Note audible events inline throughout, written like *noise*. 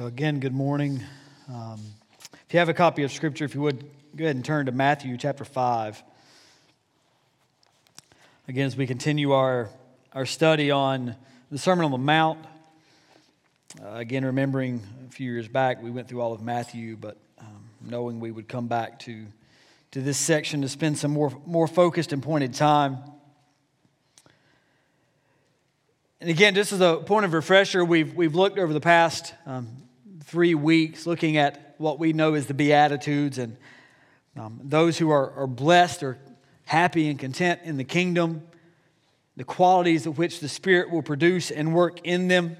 Again, good morning. Um, if you have a copy of Scripture, if you would go ahead and turn to Matthew chapter 5. Again, as we continue our, our study on the Sermon on the Mount, uh, again, remembering a few years back we went through all of Matthew, but um, knowing we would come back to, to this section to spend some more, more focused and pointed time. And again, just as a point of refresher, we've, we've looked over the past um, three weeks looking at what we know as the Beatitudes and um, those who are, are blessed or happy and content in the kingdom, the qualities of which the Spirit will produce and work in them.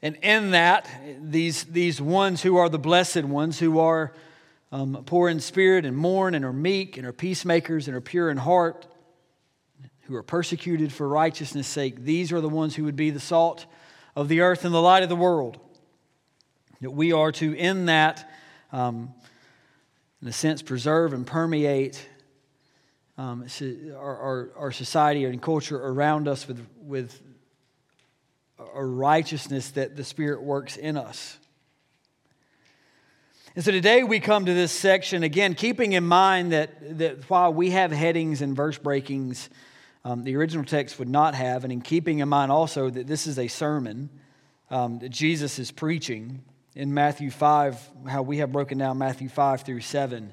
And in that, these, these ones who are the blessed ones, who are um, poor in spirit and mourn and are meek and are peacemakers and are pure in heart, who are persecuted for righteousness' sake, these are the ones who would be the salt of the earth and the light of the world. That we are to, in that, um, in a sense, preserve and permeate um, our, our, our, society and culture around us with, with a righteousness that the Spirit works in us. And so today we come to this section again, keeping in mind that, that while we have headings and verse breakings, um, the original text would not have, and in keeping in mind also that this is a sermon um, that Jesus is preaching in Matthew 5, how we have broken down Matthew 5 through 7.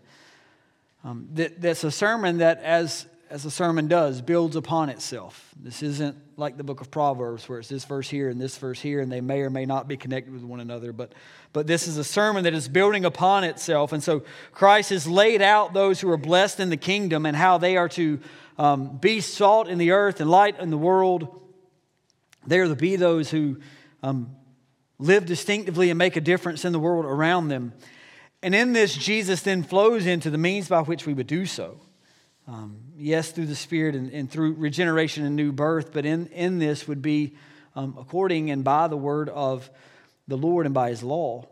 Um, that, that's a sermon that, as, as a sermon does, builds upon itself. This isn't like the book of Proverbs where it's this verse here and this verse here, and they may or may not be connected with one another. But, but this is a sermon that is building upon itself. And so Christ has laid out those who are blessed in the kingdom and how they are to um, be salt in the earth and light in the world. They are to be those who um, live distinctively and make a difference in the world around them. And in this, Jesus then flows into the means by which we would do so. Um, yes, through the Spirit and, and, through regeneration and new birth, but in, in this would be um, according and by the word of the Lord and by his law.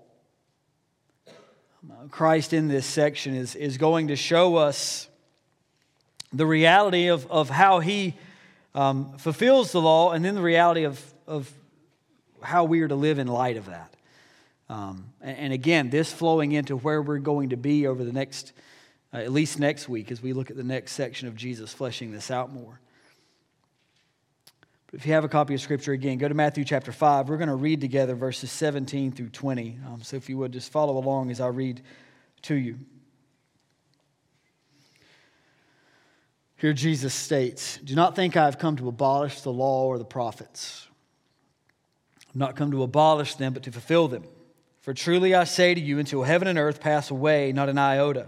Um, Christ in this section is, is going to show us the reality of, of how he um, fulfills the law, and then the reality of, of how we are to live in light of that. Um, and, and, again, this flowing into where we're going to be over the next, uh, at least next week, as we look at the next section of Jesus fleshing this out more. But if you have a copy of Scripture again, go to Matthew chapter 5. We're going to read together verses 17 through 20. Um, so if you would just follow along as I read to you. Here Jesus states, Do not think I have come to abolish the law or the prophets. I've not come to abolish them, but to fulfill them. For truly I say to you, until heaven and earth pass away, not an iota,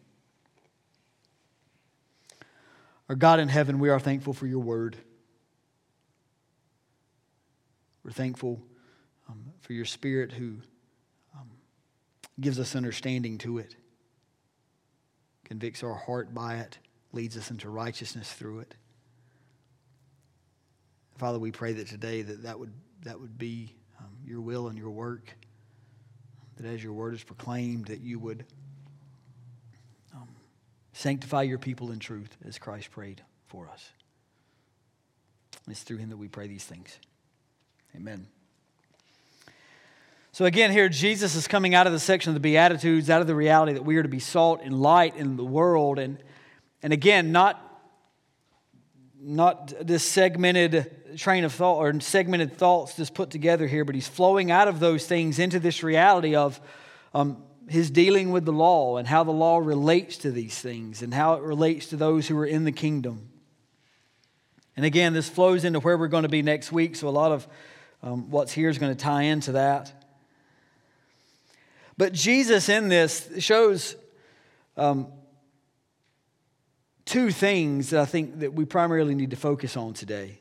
Our God in heaven, we are thankful for your word. We're thankful um, for your spirit who um, gives us understanding to it, convicts our heart by it, leads us into righteousness through it. Father, we pray that today that that would, that would be um, your will and your work, that as your word is proclaimed, that you would sanctify your people in truth as Christ prayed for us. It's through him that we pray these things. Amen. So, again, here Jesus is coming out of the section of the Beatitudes, out of the reality that we are to be salt and light in the world. And, and again, not, not this segmented train of thought or segmented thoughts just put together here, but he's flowing out of those things into this reality of um, his dealing with the law and how the law relates to these things and how it relates to those who are in the kingdom. And again, this flows into where we're going to be next week, so a lot of um, what's here is going to tie into that. But Jesus in this shows um, two things that I think that we primarily need to focus on today.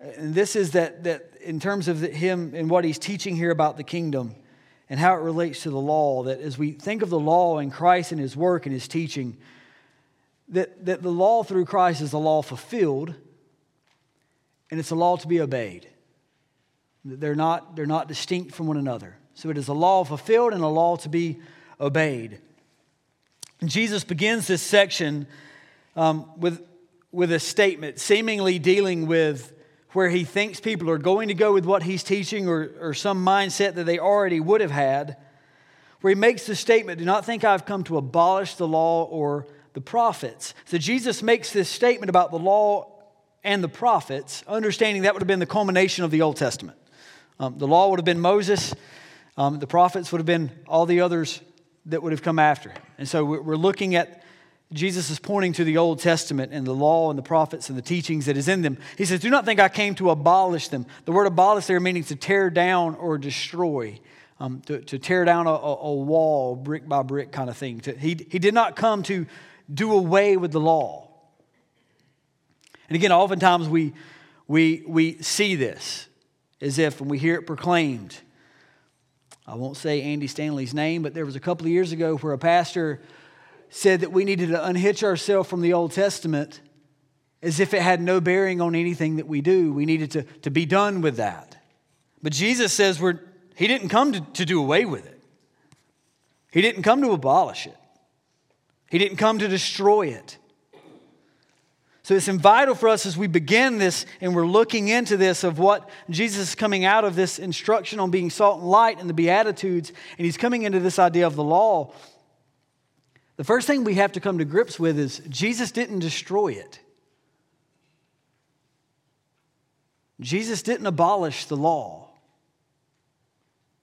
And this is that, that in terms of him and what he's teaching here about the kingdom, and how it relates to the law. That as we think of the law and Christ and his work and his teaching, that, that the law through Christ is the law fulfilled and it's a law to be obeyed. They're not, they're not distinct from one another. So it is a law fulfilled and a law to be obeyed. And Jesus begins this section um, with, with a statement seemingly dealing with where he thinks people are going to go with what he's teaching or, or some mindset that they already would have had, where he makes the statement Do not think I've come to abolish the law or the prophets. So Jesus makes this statement about the law and the prophets, understanding that would have been the culmination of the Old Testament. Um, the law would have been Moses, um, the prophets would have been all the others that would have come after him. And so we're looking at Jesus is pointing to the Old Testament and the law and the prophets and the teachings that is in them. He says, Do not think I came to abolish them. The word abolish there meaning to tear down or destroy, um, to, to, tear down a, a, wall, brick by brick kind of thing. He, he did not come to do away with the law. And again, oftentimes we, we, we see this as if when we hear it proclaimed, I won't say Andy Stanley's name, but there was a couple of years ago where a pastor said that we needed to unhitch ourselves from the Old Testament as if it had no bearing on anything that we do. We needed to, to be done with that. But Jesus says we're, He didn't come to, to do away with it, He didn't come to abolish it, He didn't come to destroy it. So it's vital for us as we begin this and we're looking into this of what Jesus is coming out of this instruction on being salt and light and the Beatitudes, and he's coming into this idea of the law. The first thing we have to come to grips with is Jesus didn't destroy it. Jesus didn't abolish the law.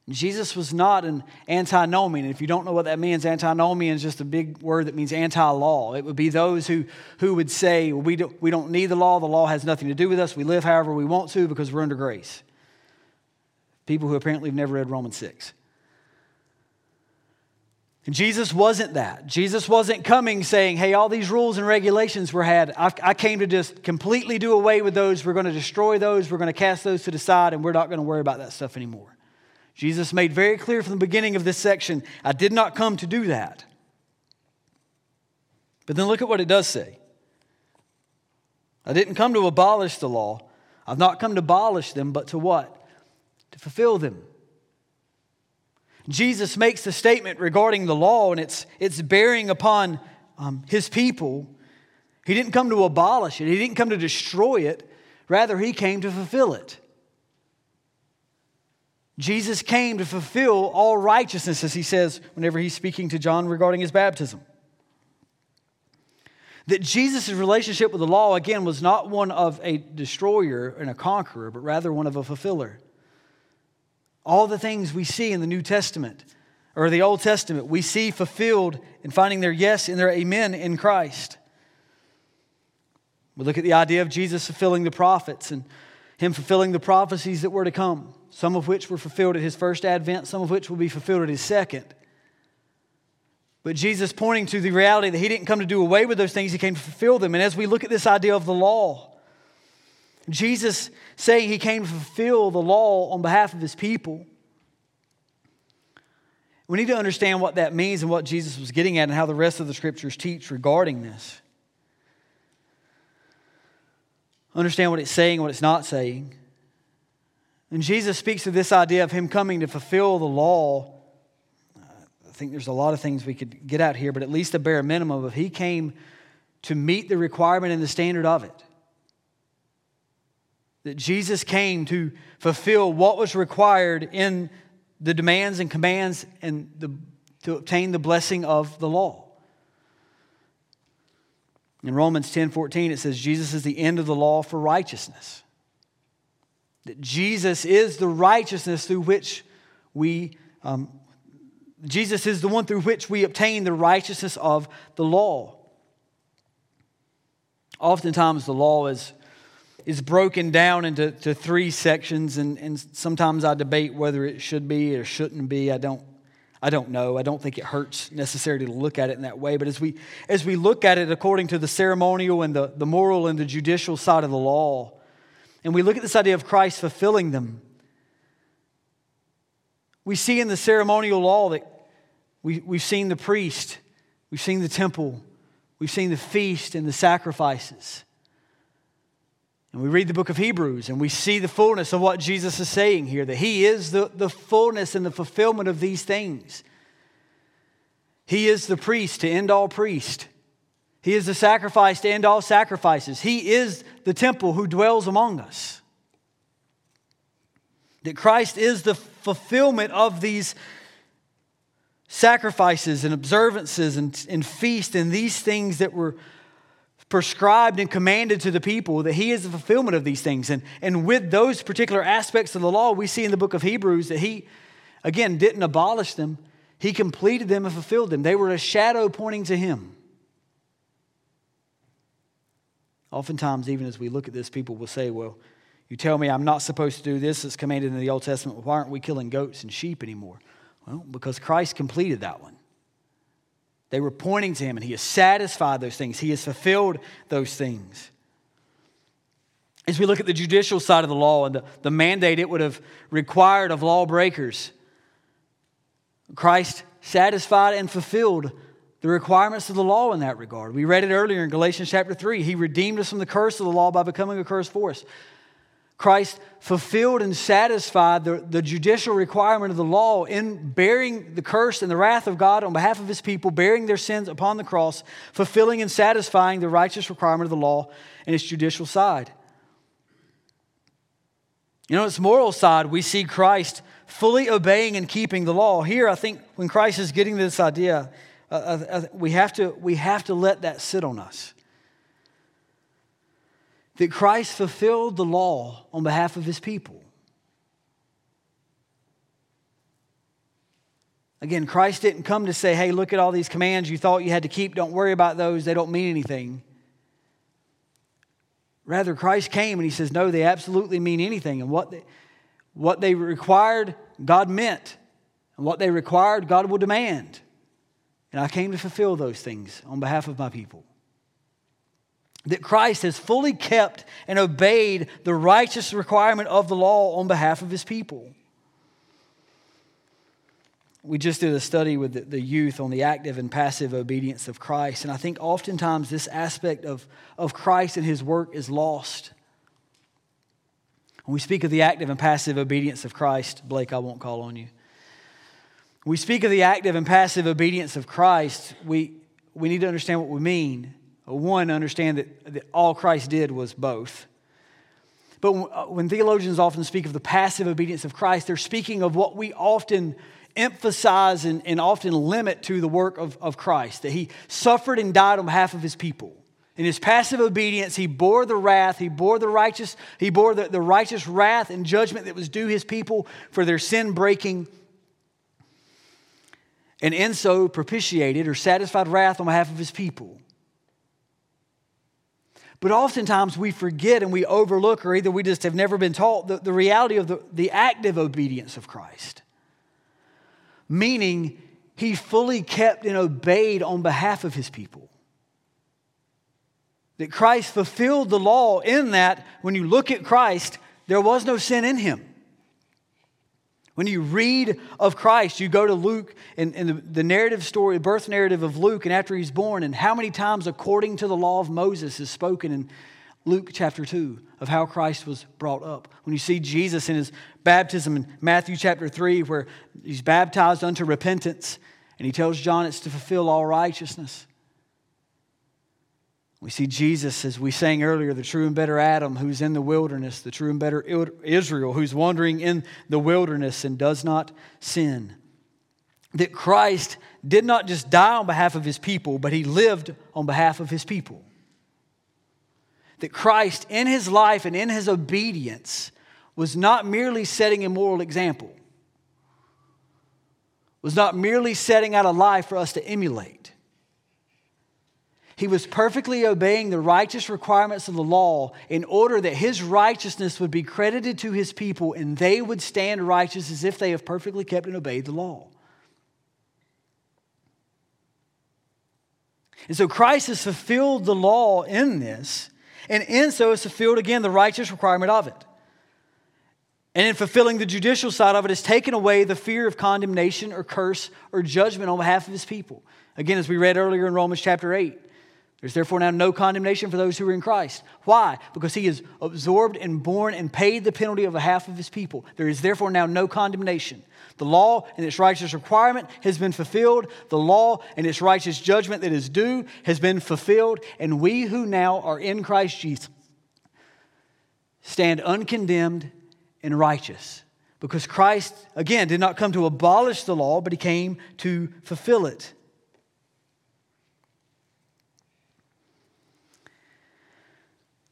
Jesus was not an antinomian. If you don't know what that means, antinomian is just a big word that means anti law. It would be those who, who would say, we, don't, we don't need the law. The law has nothing to do with us. We live however we want to because we're under grace. People who apparently have never read Romans 6. And Jesus wasn't that. Jesus wasn't coming saying, hey, all these rules and regulations were had. I, I came to just completely do away with those. We're going to destroy those. We're going to cast those to the side, and we're not going to worry about that stuff anymore. Jesus made very clear from the beginning of this section I did not come to do that. But then look at what it does say. I didn't come to abolish the law. I've not come to abolish them, but to what? To fulfill them. Jesus makes the statement regarding the law and its, its bearing upon um, his people. He didn't come to abolish it, he didn't come to destroy it. Rather, he came to fulfill it. Jesus came to fulfill all righteousness, as he says whenever he's speaking to John regarding his baptism. That Jesus' relationship with the law, again, was not one of a destroyer and a conqueror, but rather one of a fulfiller. All the things we see in the New Testament or the Old Testament, we see fulfilled in finding their yes and their amen in Christ. We look at the idea of Jesus fulfilling the prophets and him fulfilling the prophecies that were to come some of which were fulfilled at his first advent, some of which will be fulfilled at his second. But Jesus pointing to the reality that he didn't come to do away with those things, he came to fulfill them. And as we look at this idea of the law, Jesus saying he came to fulfill the law on behalf of his people. We need to understand what that means and what Jesus was getting at and how the rest of the scriptures teach regarding this. Understand what it's saying, and what it's not saying. And Jesus speaks of this idea of him coming to fulfill the law. I think there's a lot of things we could get out here, but at least a bare minimum of he came to meet the requirement and the standard of it. That Jesus came to fulfill what was required in the demands and commands and the, to obtain the blessing of the law. In Romans 10 14, it says, Jesus is the end of the law for righteousness. That Jesus is the righteousness through which we, um, Jesus is the one through which we obtain the righteousness of the law. Oftentimes, the law is, is broken down into to three sections, and, and sometimes I debate whether it should be or shouldn't be. I don't, I don't know. I don't think it hurts necessarily to look at it in that way. But as we, as we look at it according to the ceremonial and the, the moral and the judicial side of the law, and we look at this idea of Christ fulfilling them, We see in the ceremonial law that we, we've seen the priest, we've seen the temple, we've seen the feast and the sacrifices. And we read the book of Hebrews and we see the fullness of what Jesus is saying here that He is the, the fullness and the fulfillment of these things. He is the priest to end all priest. He is the sacrifice to end all sacrifices. He is the temple who dwells among us. That Christ is the fulfillment of these sacrifices and observances and, and feasts and these things that were prescribed and commanded to the people, that he is the fulfillment of these things. And, and with those particular aspects of the law, we see in the book of Hebrews that he, again, didn't abolish them, he completed them and fulfilled them. They were a shadow pointing to him. Oftentimes, even as we look at this, people will say, Well, you tell me I'm not supposed to do this, it's commanded in the Old Testament. Why aren't we killing goats and sheep anymore? Well, because Christ completed that one. They were pointing to him, and he has satisfied those things, he has fulfilled those things. As we look at the judicial side of the law and the, the mandate it would have required of lawbreakers, Christ satisfied and fulfilled the requirements of the law in that regard. We read it earlier in Galatians chapter 3. He redeemed us from the curse of the law by becoming a curse for us. Christ fulfilled and satisfied the, the judicial requirement of the law in bearing the curse and the wrath of God on behalf of his people, bearing their sins upon the cross, fulfilling and satisfying the righteous requirement of the law in its judicial side. You know, its moral side, we see Christ fully obeying and keeping the law. Here, I think when Christ is getting this idea, uh, uh, uh we, have to, we have to let that sit on us that Christ fulfilled the law on behalf of his people. Again, Christ didn't come to say, hey, look at all these commands you thought you had to keep. Don't worry about those, they don't mean anything. Rather, Christ came and he says, no, they absolutely mean anything. And what they, what they required, God meant. And what they required, God will demand. And I came to fulfill those things on behalf of my people that Christ has fully kept and obeyed the righteous requirement of the law on behalf of his people. We just did a study with the youth on the active and passive obedience of Christ, and I think oftentimes this aspect of, of Christ and his work is lost. When we speak of the active and passive obedience of Christ, Blake, I won't call on you. When we speak of the active and passive obedience of Christ, we, we need to understand what we mean. One, understand that, that all Christ did was both. But uh, when theologians often speak of the passive obedience of Christ, they're speaking of what we often emphasize and, and often limit to the work of, of Christ, that he suffered and died on behalf of his people. In his passive obedience, he bore the wrath, he bore the righteous, he bore the, the righteous wrath and judgment that was due his people for their sin breaking. And in so propitiated or satisfied wrath on behalf of his people. But oftentimes we forget and we overlook, or either we just have never been taught the, the reality of the, the active obedience of Christ. Meaning, he fully kept and obeyed on behalf of his people. That Christ fulfilled the law in that when you look at Christ, there was no sin in him. When you read of Christ, you go to Luke and, and the, the, narrative story, the birth narrative of Luke, and after he's born, and how many times, according to the law of Moses, is spoken in Luke chapter 2 of how Christ was brought up. When you see Jesus in his baptism in Matthew chapter 3, where he's baptized unto repentance, and he tells John it's to fulfill all righteousness. We see Jesus, as we sang earlier, the true and better Adam who's in the wilderness, the true and better Israel who's wandering in the wilderness and does not sin. That Christ did not just die on behalf of his people, but he lived on behalf of his people. That Christ, in his life and in his obedience, was not merely setting a moral example, was not merely setting out a life for us to emulate he was perfectly obeying the righteous requirements of the law in order that his righteousness would be credited to his people and they would stand righteous as if they have perfectly kept and obeyed the law. And so Christ has fulfilled the law in this, and in so has fulfilled again the righteous requirement of it. And in fulfilling the judicial side of it, has taken away the fear of condemnation or curse or judgment on behalf of his people. Again, as we read earlier in Romans chapter 8, there's therefore now no condemnation for those who are in Christ. Why? Because he has absorbed and borne and paid the penalty of behalf of his people. There is therefore now no condemnation. The law and its righteous requirement has been fulfilled. The law and its righteous judgment that is due has been fulfilled. And we who now are in Christ Jesus stand uncondemned and righteous. Because Christ, again, did not come to abolish the law, but he came to fulfill it.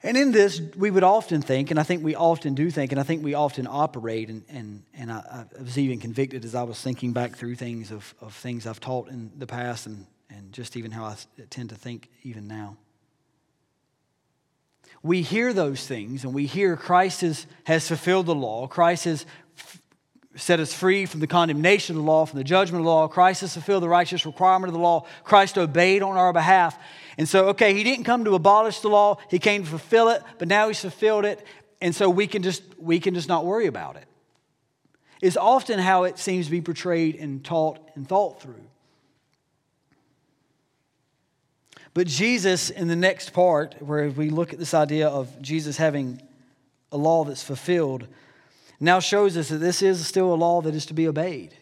And in this, we would often think, and I think we often do think, and I think we often operate, and, and, and I, I was even convicted as I was thinking back through things of, of things I've taught in the past and, and just even how I tend to think even now. We hear those things, and we hear Christ has, has fulfilled the law, Christ has set us free from the condemnation of the law, from the judgment of the law. Christ has fulfilled the righteous requirement of the law. Christ obeyed on our behalf. And so, okay, he didn't come to abolish the law, he came to fulfill it, but now he's fulfilled it, and so we can just we can just not worry about it. Is often how it seems to be portrayed and taught and thought through. But Jesus, in the next part, where we look at this idea of Jesus having a law that's fulfilled, now shows us that this is still a law that is to be obeyed.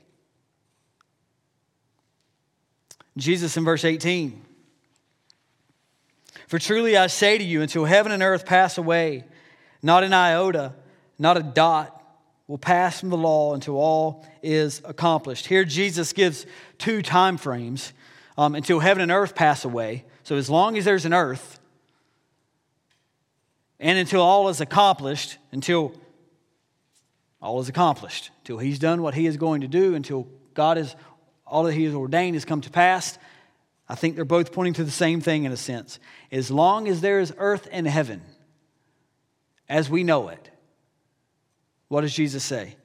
Jesus in verse 18 For truly I say to you, until heaven and earth pass away, not an iota, not a dot will pass from the law until all is accomplished. Here Jesus gives two time frames um, until heaven and earth pass away. So as long as there's an earth, and until all is accomplished, until all is accomplished till he's done what he is going to do, until God is all that he has ordained has come to pass. I think they're both pointing to the same thing in a sense. As long as there is earth and heaven, as we know it, what does Jesus say?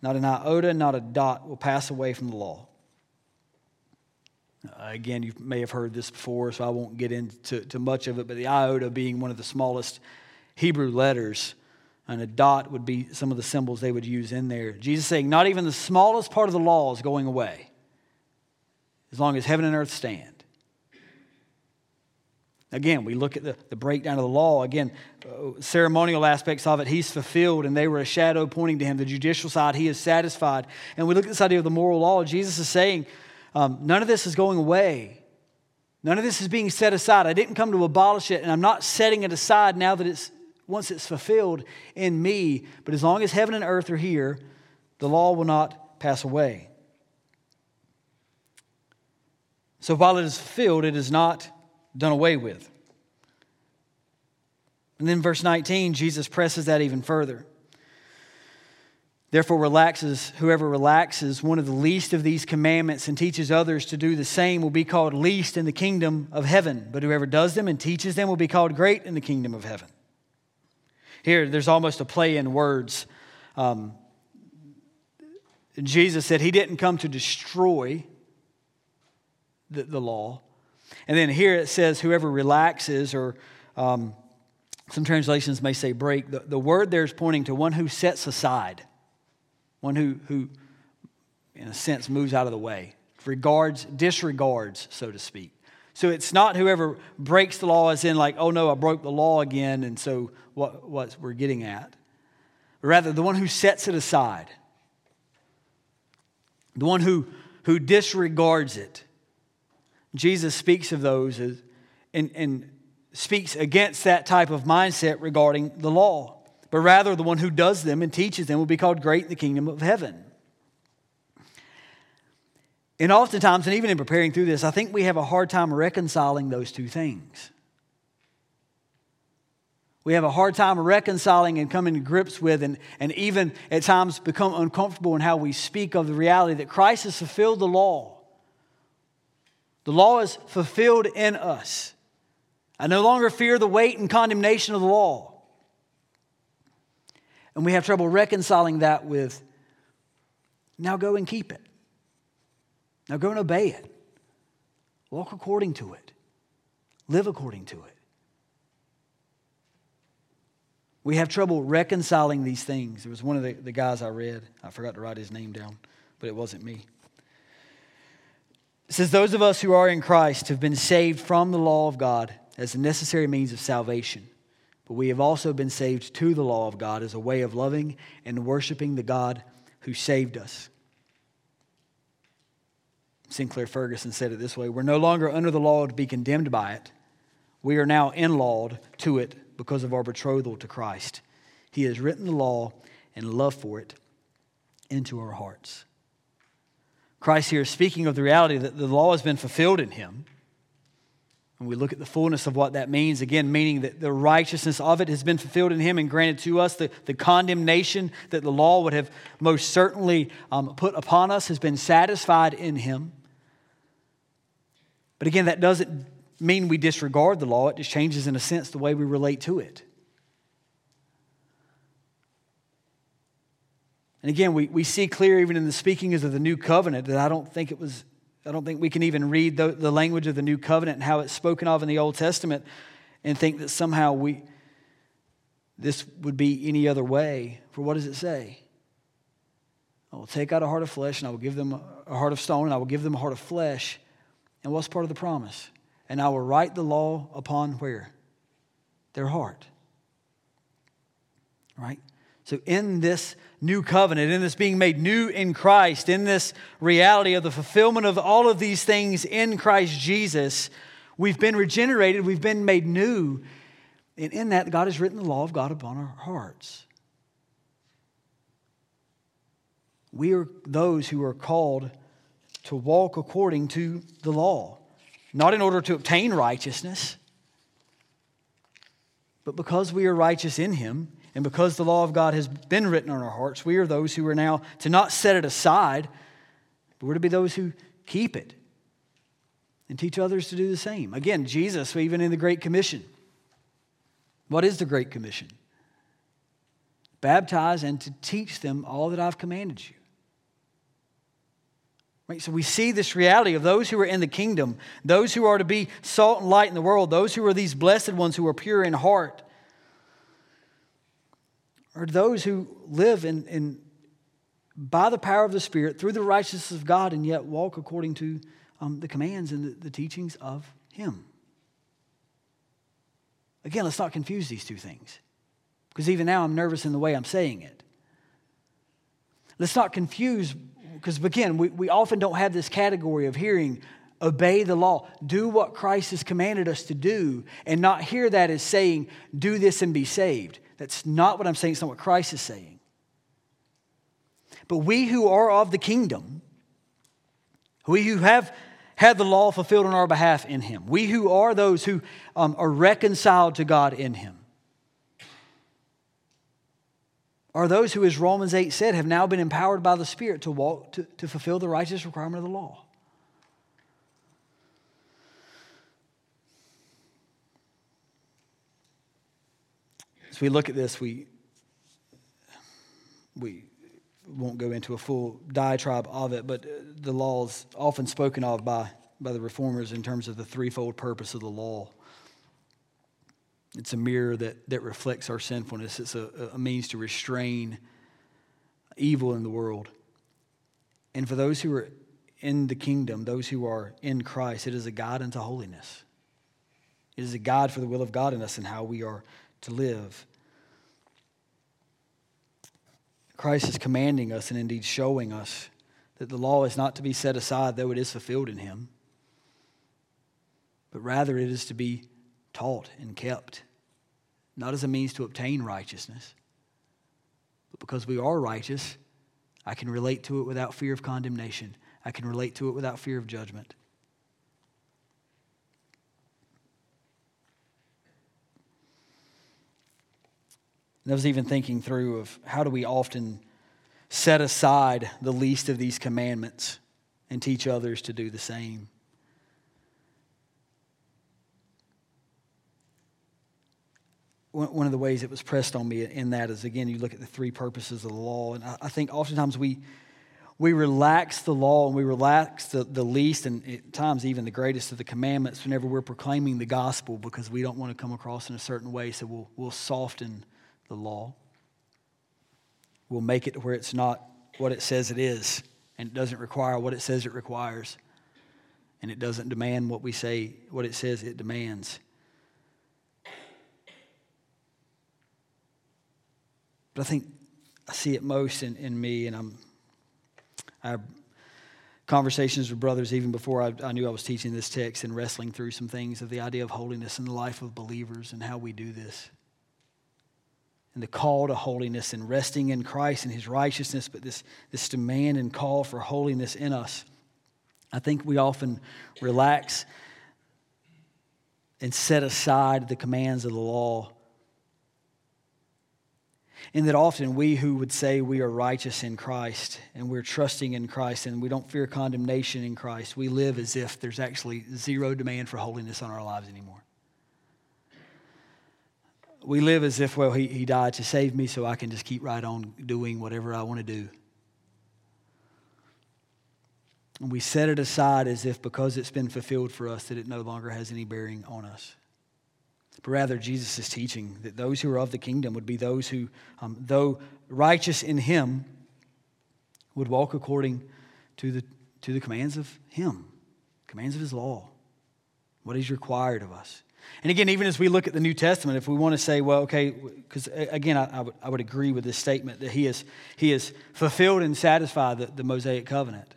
Not an iota, not a dot will pass away from the law. Uh, again, you may have heard this before, so I won't get into much of it, but the iota being one of the smallest Hebrew letters and a dot would be some of the symbols they would use in there. Jesus saying, not even the smallest part of the law is going away as long as heaven and earth stand. Again, we look at the, the breakdown of the law. Again, uh, ceremonial aspects of it, he's fulfilled, and they were a shadow pointing to him. The judicial side, he is satisfied. And we look at this idea of the moral law. Jesus is saying, um, none of this is going away. None of this is being set aside. I didn't come to abolish it, and I'm not setting it aside now that it's once it's fulfilled in me. But as long as heaven and earth are here, the law will not pass away. So while it is fulfilled, it is not done away with. And then verse 19, Jesus presses that even further. Therefore, relaxes, whoever relaxes one of the least of these commandments and teaches others to do the same will be called least in the kingdom of heaven. But whoever does them and teaches them will be called great in the kingdom of heaven. Here, there's almost a play in words. Um, Jesus said he didn't come to destroy the, the law. And then here it says, whoever relaxes, or um, some translations may say break. The, the word there is pointing to one who sets aside, one who, who, in a sense, moves out of the way, regards, disregards, so to speak. So it's not whoever breaks the law as in, like, oh no, I broke the law again, and so what, what we're getting at. Rather, the one who sets it aside, the one who, who disregards it. Jesus speaks of those as, and, and speaks against that type of mindset regarding the law. But rather, the one who does them and teaches them will be called great in the kingdom of heaven. And oftentimes, and even in preparing through this, I think we have a hard time reconciling those two things. We have a hard time reconciling and coming to grips with, and, and even at times become uncomfortable in how we speak of the reality that Christ has fulfilled the law. The law is fulfilled in us. I no longer fear the weight and condemnation of the law. And we have trouble reconciling that with now go and keep it. Now go and obey it. Walk according to it. Live according to it. We have trouble reconciling these things. It was one of the, the guys I read. I forgot to write his name down, but it wasn't me. It says, Those of us who are in Christ have been saved from the law of God as a necessary means of salvation. But we have also been saved to the law of God as a way of loving and worshiping the God who saved us. Sinclair Ferguson said it this way We're no longer under the law to be condemned by it. We are now in law to it because of our betrothal to Christ. He has written the law and love for it into our hearts. Christ here is speaking of the reality that the law has been fulfilled in him. And we look at the fullness of what that means, again, meaning that the righteousness of it has been fulfilled in him and granted to us. The, the condemnation that the law would have most certainly um, put upon us has been satisfied in him. But again, that doesn't mean we disregard the law, it just changes, in a sense, the way we relate to it. And again, we, we see clear even in the speakings of the new covenant that I don't think it was, I don't think we can even read the, the language of the new covenant and how it's spoken of in the Old Testament and think that somehow we, this would be any other way. For what does it say? I will take out a heart of flesh and I will give them a heart of stone and I will give them a heart of flesh. And what's part of the promise? And I will write the law upon where? Their heart. Right? So, in this new covenant, in this being made new in Christ, in this reality of the fulfillment of all of these things in Christ Jesus, we've been regenerated, we've been made new. And in that, God has written the law of God upon our hearts. We are those who are called to walk according to the law not in order to obtain righteousness, but because we are righteous in Him, and because the law of God has been written on our hearts, we are those who are now to not set it aside, but we're to be those who keep it and teach others to do the same. Again, Jesus, even in the Great Commission, what is the Great Commission? Baptize and to teach them all that I've commanded you. Right? So we see this reality of those who are in the kingdom, those who are to be salt and light in the world, those who are these blessed ones who are pure in heart, are those who live in, in by the power of the Spirit through the righteousness of God and yet walk according to um, the commands and the, the teachings of Him. Again, let's not confuse these two things because even now I'm nervous in the way I'm saying it. Let's not confuse because again, we, we often don't have this category of hearing, obey the law, do what Christ has commanded us to do, and not hear that as saying, do this and be saved. That's not what I'm saying. It's not what Christ is saying. But we who are of the kingdom, we who have had the law fulfilled on our behalf in Him, we who are those who um, are reconciled to God in Him, are those who, as Romans 8 said, have now been empowered by the Spirit to walk to, to fulfill the righteous requirement of the law. As we look at this, we, we won't go into a full diatribe of it, but uh, the law is often spoken of by, by the reformers in terms of the threefold purpose of the law. It's a mirror that, that reflects our sinfulness. It's a, a means to restrain evil in the world. And for those who are in the kingdom, those who are in Christ, it is a guide unto holiness. It is a guide for the will of God in us and how we are to live. Christ is commanding us and indeed showing us that the law is not to be set aside, though it is fulfilled in Him, but rather it is to be taught and kept, not as a means to obtain righteousness, but because we are righteous, I can relate to it without fear of condemnation. I can relate to it without fear of judgment. And I was even thinking through of how do we often set aside the least of these commandments and teach others to do the same. One of the ways it was pressed on me in that is again you look at the three purposes of the law and i think oftentimes we we relax the law and we relax the, the least and at times even the greatest of the commandments whenever we're proclaiming the gospel because we don't want to come across in a certain way so we'll, we'll soften the law. We'll make it where it's not what it says it is, and it doesn't require what it says it requires, and it doesn't demand what we say, what it says it demands. But I think I see it most in, in me, and I'm I have conversations with brothers even before I, I knew I was teaching this text and wrestling through some things of the idea of holiness in the life of believers and how we do this and the call to holiness and resting in Christ and his righteousness, but this, this demand and call for holiness in us. I think we often relax and set aside the commands of the law and that often we who would say we are righteous in Christ and we're trusting in Christ and we don't fear condemnation in Christ, we live as if there's actually zero demand for holiness on our lives anymore. We live as if, well, he, he died to save me, so I can just keep right on doing whatever I want to do. And we set it aside as if because it's been fulfilled for us that it no longer has any bearing on us. But rather, Jesus is teaching that those who are of the kingdom would be those who, um, though righteous in Him, would walk according to the, to the commands of Him, commands of His law, what is required of us. And again, even as we look at the New Testament, if we want to say, well, okay, because again, I, I, would, I would agree with this statement that he has, he has fulfilled and satisfied the, the Mosaic covenant.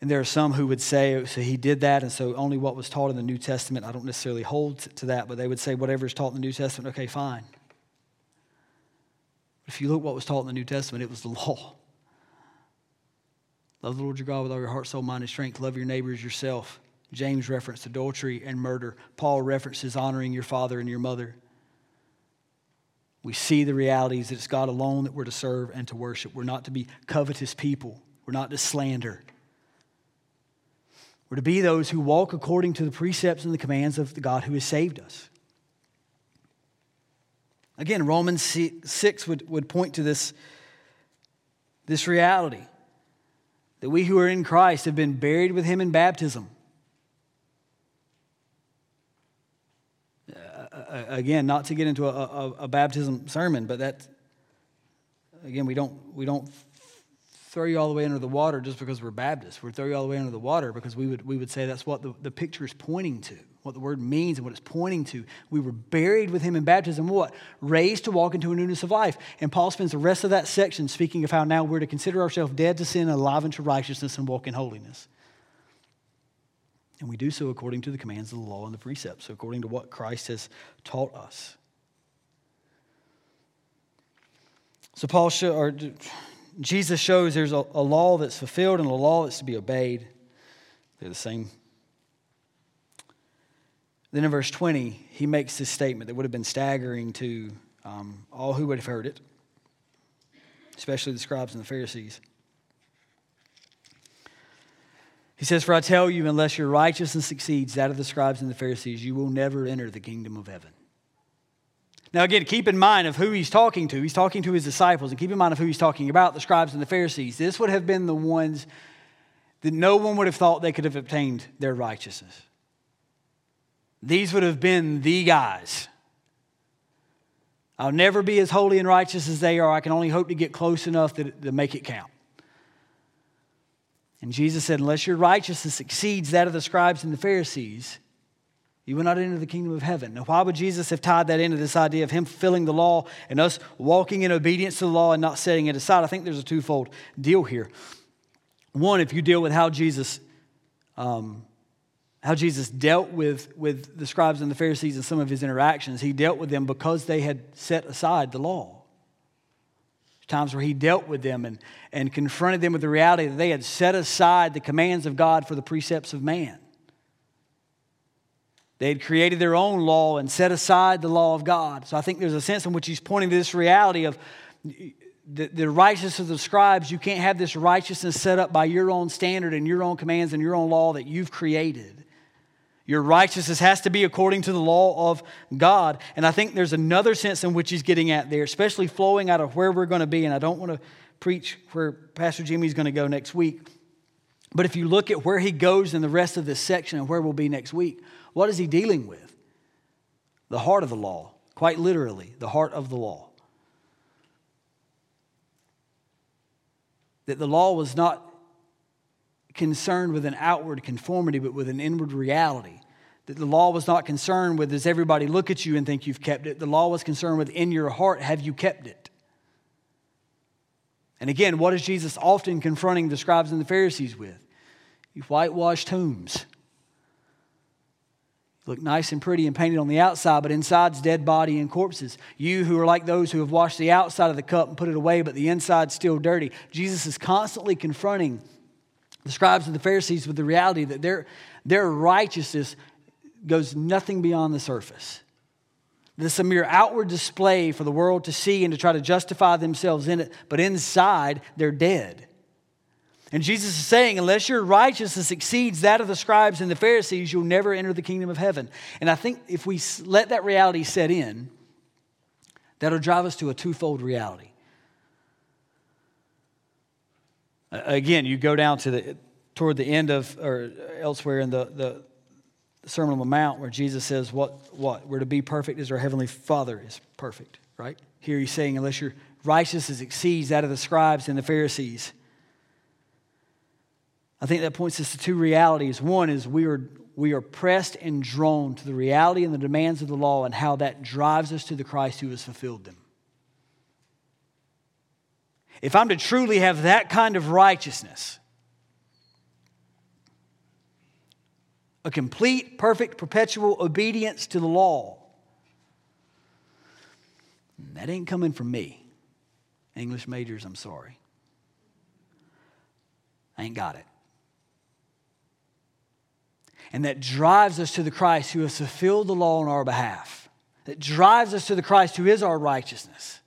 And there are some who would say, oh, so he did that, and so only what was taught in the New Testament. I don't necessarily hold to that, but they would say whatever is taught in the New Testament, okay, fine. But if you look what was taught in the New Testament, it was the law. Love the Lord your God with all your heart, soul, mind, and strength. Love your neighbors yourself. James referenced adultery and murder. Paul references honoring your father and your mother. We see the realities that it's God alone that we're to serve and to worship. We're not to be covetous people. We're not to slander. We're to be those who walk according to the precepts and the commands of the God who has saved us. Again, Romans 6 would, would point to this, this reality that we who are in Christ have been buried with him in baptism. Uh, again, not to get into a, a, a baptism sermon, but that, again, we don't, we don't throw you all the way under the water just because we're Baptists. We throw you all the way under the water because we would, we would say that's what the, the picture is pointing to, what the word means and what it's pointing to. We were buried with him in baptism, what? Raised to walk into a newness of life. And Paul spends the rest of that section speaking of how now we're to consider ourselves dead to sin alive unto righteousness and walk in holiness. And we do so according to the commands of the law and the precepts, according to what Christ has taught us. So Paul show, or Jesus shows there's a, a law that's fulfilled and a law that's to be obeyed. They're the same. Then in verse 20, he makes this statement that would have been staggering to um, all who would have heard it, especially the scribes and the Pharisees. He says, For I tell you, unless your righteousness exceeds that of the scribes and the Pharisees, you will never enter the kingdom of heaven. Now, again, keep in mind of who he's talking to. He's talking to his disciples, and keep in mind of who he's talking about the scribes and the Pharisees. This would have been the ones that no one would have thought they could have obtained their righteousness. These would have been the guys. I'll never be as holy and righteous as they are. I can only hope to get close enough to, to make it count. And Jesus said, Unless your righteousness exceeds that of the scribes and the Pharisees, you will not enter the kingdom of heaven. Now, why would Jesus have tied that into this idea of him fulfilling the law and us walking in obedience to the law and not setting it aside? I think there's a twofold deal here. One, if you deal with how Jesus, um, how Jesus dealt with, with the scribes and the Pharisees in some of his interactions, he dealt with them because they had set aside the law. Times where he dealt with them and, and confronted them with the reality that they had set aside the commands of God for the precepts of man. They had created their own law and set aside the law of God. So I think there's a sense in which he's pointing to this reality of the, the righteousness of the scribes. You can't have this righteousness set up by your own standard and your own commands and your own law that you've created. Your righteousness has to be according to the law of God. And I think there's another sense in which he's getting at there, especially flowing out of where we're going to be. And I don't want to preach where Pastor Jimmy's going to go next week. But if you look at where he goes in the rest of this section and where we'll be next week, what is he dealing with? the heart of the law, quite literally, the heart of the law. That the law was not concerned with an outward conformity, but with an inward reality. That the law was not concerned with, does everybody look at you and think you've kept it? The law was concerned with, in your heart, have you kept it? And again, what is Jesus often confronting the scribes and the Pharisees with? You whitewashed tombs. Look nice and pretty and painted on the outside, but inside's dead body and corpses. You who are like those who have washed the outside of the cup and put it away, but the inside's still dirty. Jesus is constantly confronting the scribes and the Pharisees with the reality that their, their righteousness goes nothing beyond the surface. This is a mere outward display for the world to see and to try to justify themselves in it, but inside they're dead. And Jesus is saying, unless your righteousness exceeds that of the scribes and the Pharisees, you'll never enter the kingdom of heaven. And I think if we let that reality set in, that'll drive us to a twofold reality. Again, you go down to the toward the end of or elsewhere in the, the Sermon on the Mount where Jesus says, What what? We're to be perfect as our Heavenly Father is perfect, right? Here he's saying, unless your righteousness exceeds that of the scribes and the Pharisees. I think that points us to two realities. One is we are, we are pressed and drawn to the reality and the demands of the law and how that drives us to the Christ who has fulfilled them. If I'm to truly have that kind of righteousness, a complete, perfect, perpetual obedience to the law, that ain't coming from me. English majors, I'm sorry. I ain't got it. And that drives us to the Christ who has fulfilled the law on our behalf. That drives us to the Christ who is our righteousness.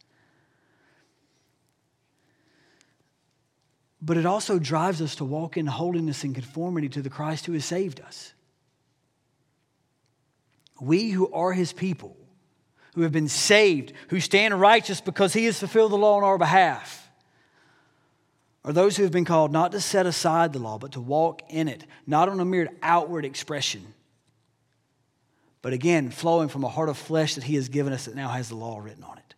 but it also drives us to walk in holiness and conformity to the Christ who has saved us. We who are his people, who have been saved, who stand righteous because he has fulfilled the law on our behalf, are those who have been called not to set aside the law, but to walk in it, not on a mere outward expression, but again, flowing from a heart of flesh that he has given us that now has the law written on it.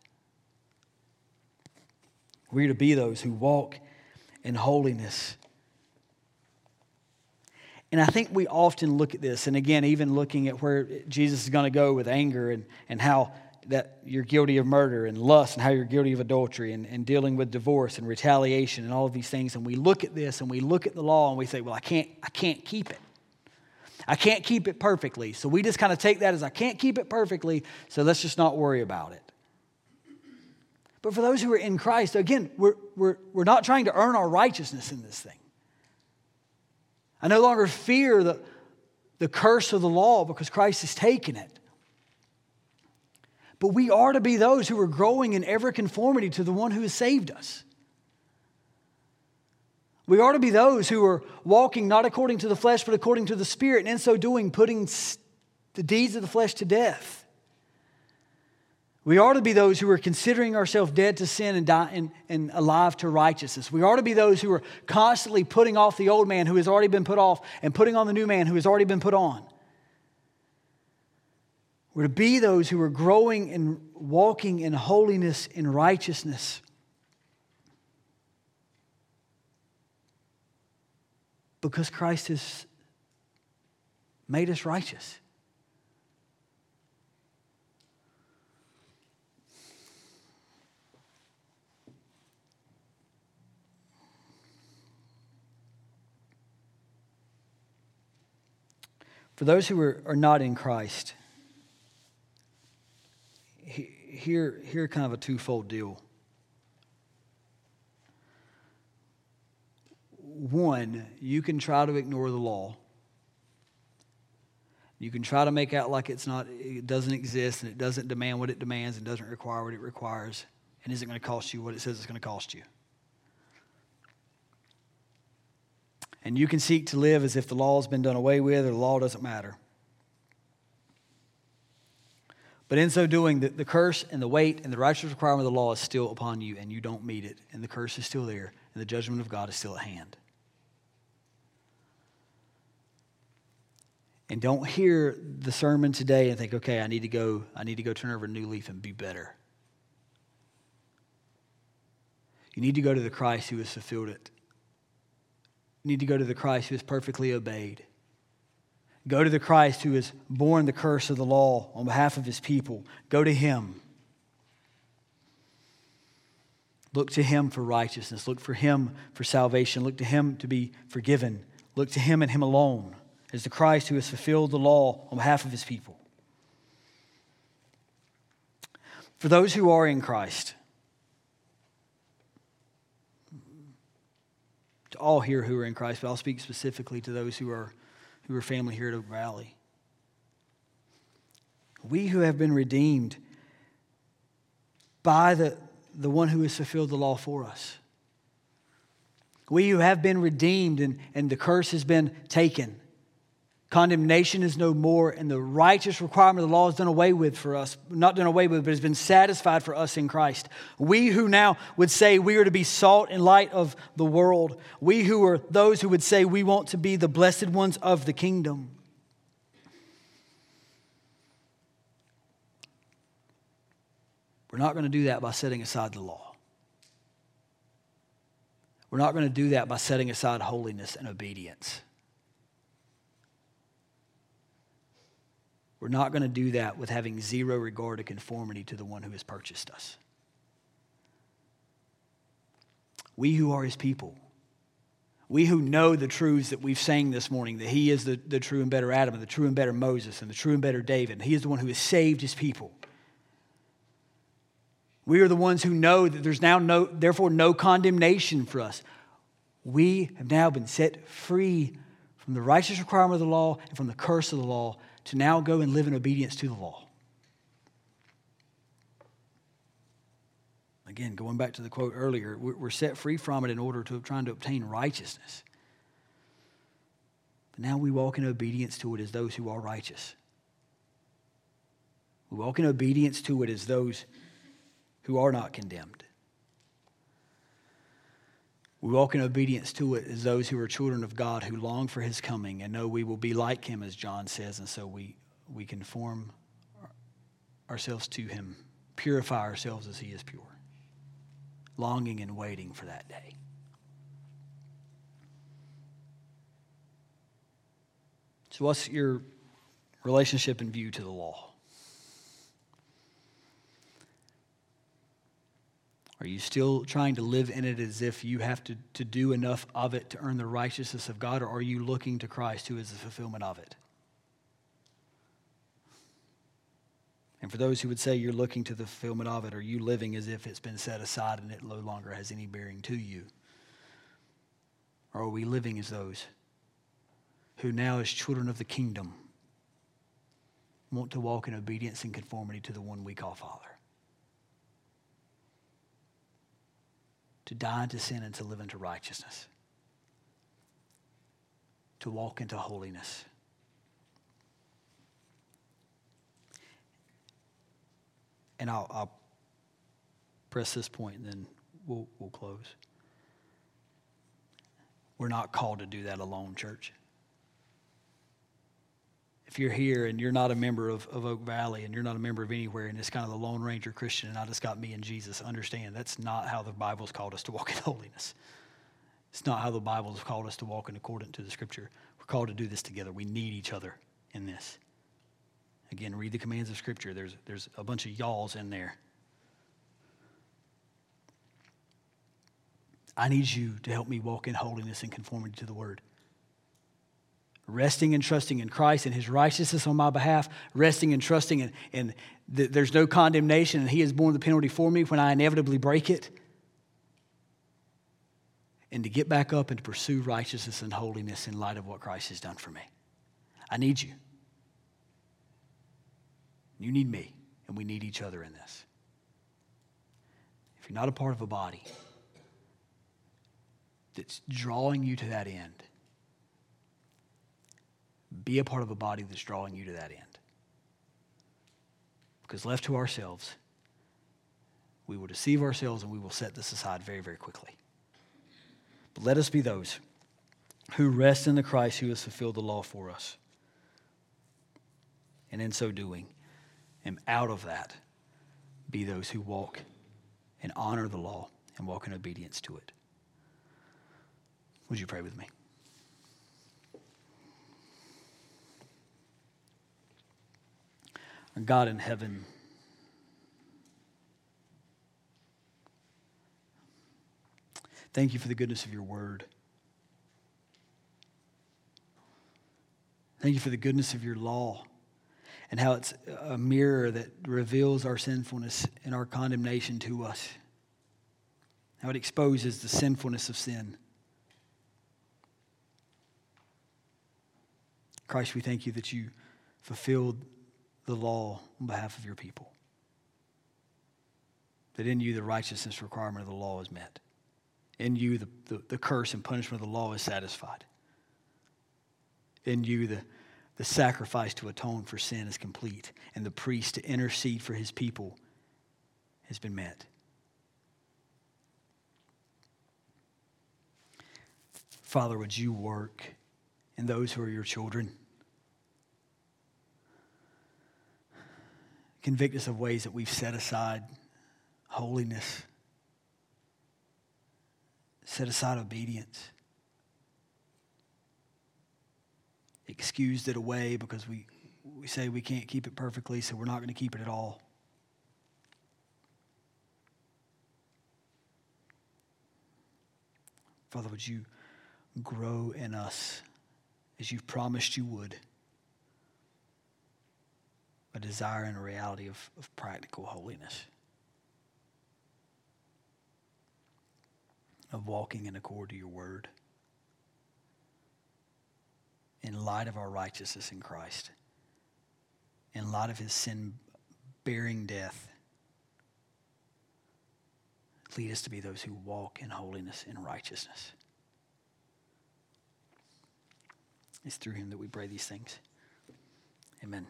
We're to be those who walk in holiness. And I think we often look at this, and again, even looking at where Jesus is going to go with anger and, and how that you're guilty of murder and lust and how you're guilty of adultery and, and dealing with divorce and retaliation and all of these things. And we look at this and we look at the law and we say, well, I can't, I can't keep it. I can't keep it perfectly. So we just kind of take that as I can't keep it perfectly, so let's just not worry about it. But for those who are in Christ, again, we're, we're, we're not trying to earn our righteousness in this thing. I no longer fear the, the curse of the law because Christ has taken it. But we are to be those who are growing in ever conformity to the one who has saved us. We are to be those who are walking not according to the flesh, but according to the Spirit, and in so doing, putting the deeds of the flesh to death. We are to be those who are considering ourselves dead to sin and, die, and, and alive to righteousness. We are to be those who are constantly putting off the old man who has already been put off and putting on the new man who has already been put on. We're to be those who are growing and walking in holiness and righteousness. Because Christ has made us righteous. For those who are, are not in Christ, here, here kind of a twofold deal. One, you can try to ignore the law. You can try to make out like it's not, it doesn't exist and it doesn't demand what it demands and doesn't require what it requires and isn't going to cost you what it says it's going to cost you. And you can seek to live as if the law has been done away with or the law doesn't matter. But in so doing, the, the curse and the weight and the righteous requirement of the law is still upon you, and you don't meet it, and the curse is still there, and the judgment of God is still at hand. And don't hear the sermon today and think, okay, I need to go, I need to go turn over a new leaf and be better. You need to go to the Christ who has fulfilled it. You need to go to the Christ who has perfectly obeyed. Go to the Christ who has borne the curse of the law on behalf of his people. Go to him. Look to him for righteousness. Look for him for salvation. Look to him to be forgiven. Look to him and him alone as the Christ who has fulfilled the law on behalf of his people. For those who are in Christ, to all here who are in Christ, but I'll speak specifically to those who are, who are family here at Oak Valley. We who have been redeemed by the, the one who has fulfilled the law for us. We who have been redeemed and, and the curse has been taken. Condemnation is no more, and the righteous requirement of the law is done away with for us. Not done away with, but has been satisfied for us in Christ. We who now would say we are to be salt in light of the world. We who are those who would say we want to be the blessed ones of the kingdom. We're not going to do that by setting aside the law. We're not going to do that by setting aside holiness and obedience. We're not going to do that with having zero regard to conformity to the one who has purchased us. We who are his people, we who know the truths that we've sang this morning, that he is the, the true and better Adam, and the true and better Moses, and the true and better David, and he is the one who has saved his people. We are the ones who know that there's now no, therefore, no condemnation for us. We have now been set free from the righteous requirement of the law and from the curse of the law to now go and live in obedience to the law. Again, going back to the quote earlier, we're set free from it in order to trying to obtain righteousness. But now we walk in obedience to it as those who are righteous. We walk in obedience to it as those who are not condemned. We walk in obedience to it as those who are children of God who long for his coming and know we will be like him, as John says, and so we, we conform ourselves to him, purify ourselves as he is pure, longing and waiting for that day. So, what's your relationship and view to the law? Are you still trying to live in it as if you have to, to do enough of it to earn the righteousness of God, or are you looking to Christ who is the fulfillment of it? And for those who would say you're looking to the fulfillment of it, are you living as if it's been set aside and it no longer has any bearing to you? Or are we living as those who now, as children of the kingdom, want to walk in obedience and conformity to the one we call Father? To die into sin and to live into righteousness, to walk into holiness. And I'll, I'll press this point and then we'll, we'll close. We're not called to do that alone, church if you're here and you're not a member of, of Oak Valley and you're not a member of anywhere and it's kind of the Lone Ranger Christian and I just got me and Jesus, understand that's not how the Bible's called us to walk in *laughs* holiness. It's not how the Bible's called us to walk in accordance to the Scripture. We're called to do this together. We need each other in this. Again, read the commands of Scripture. There's, there's a bunch of y'alls in there. I need you to help me walk in holiness and conformity to the Word resting and trusting in Christ and his righteousness on my behalf, resting and trusting in, in there's no condemnation and he has borne the penalty for me when I inevitably break it. And to get back up and to pursue righteousness and holiness in light of what Christ has done for me. I need you. You need me, and we need each other in this. If you're not a part of a body that's drawing you to that end, be a part of a body that's drawing you to that end. Because left to ourselves, we will deceive ourselves and we will set this aside very, very quickly. But let us be those who rest in the Christ who has fulfilled the law for us. And in so doing, and out of that, be those who walk and honor the law and walk in obedience to it. Would you pray with me? God in heaven, thank you for the goodness of your word. Thank you for the goodness of your law and how it's a mirror that reveals our sinfulness and our condemnation to us. How it exposes the sinfulness of sin. Christ, we thank you that you fulfilled the law on behalf of your people. That in you the righteousness requirement of the law is met. In you the, the, the curse and punishment of the law is satisfied. In you the, the sacrifice to atone for sin is complete, and the priest to intercede for his people has been met. Father, would you work in those who are your children? Convict us of ways that we've set aside holiness, set aside obedience, excused it away because we, we say we can't keep it perfectly, so we're not going to keep it at all. Father, would you grow in us as you've promised you would? A desire and a reality of, of practical holiness, of walking in accord to your word, in light of our righteousness in Christ, in light of his sin bearing death. Lead us to be those who walk in holiness and righteousness. It's through him that we pray these things. Amen.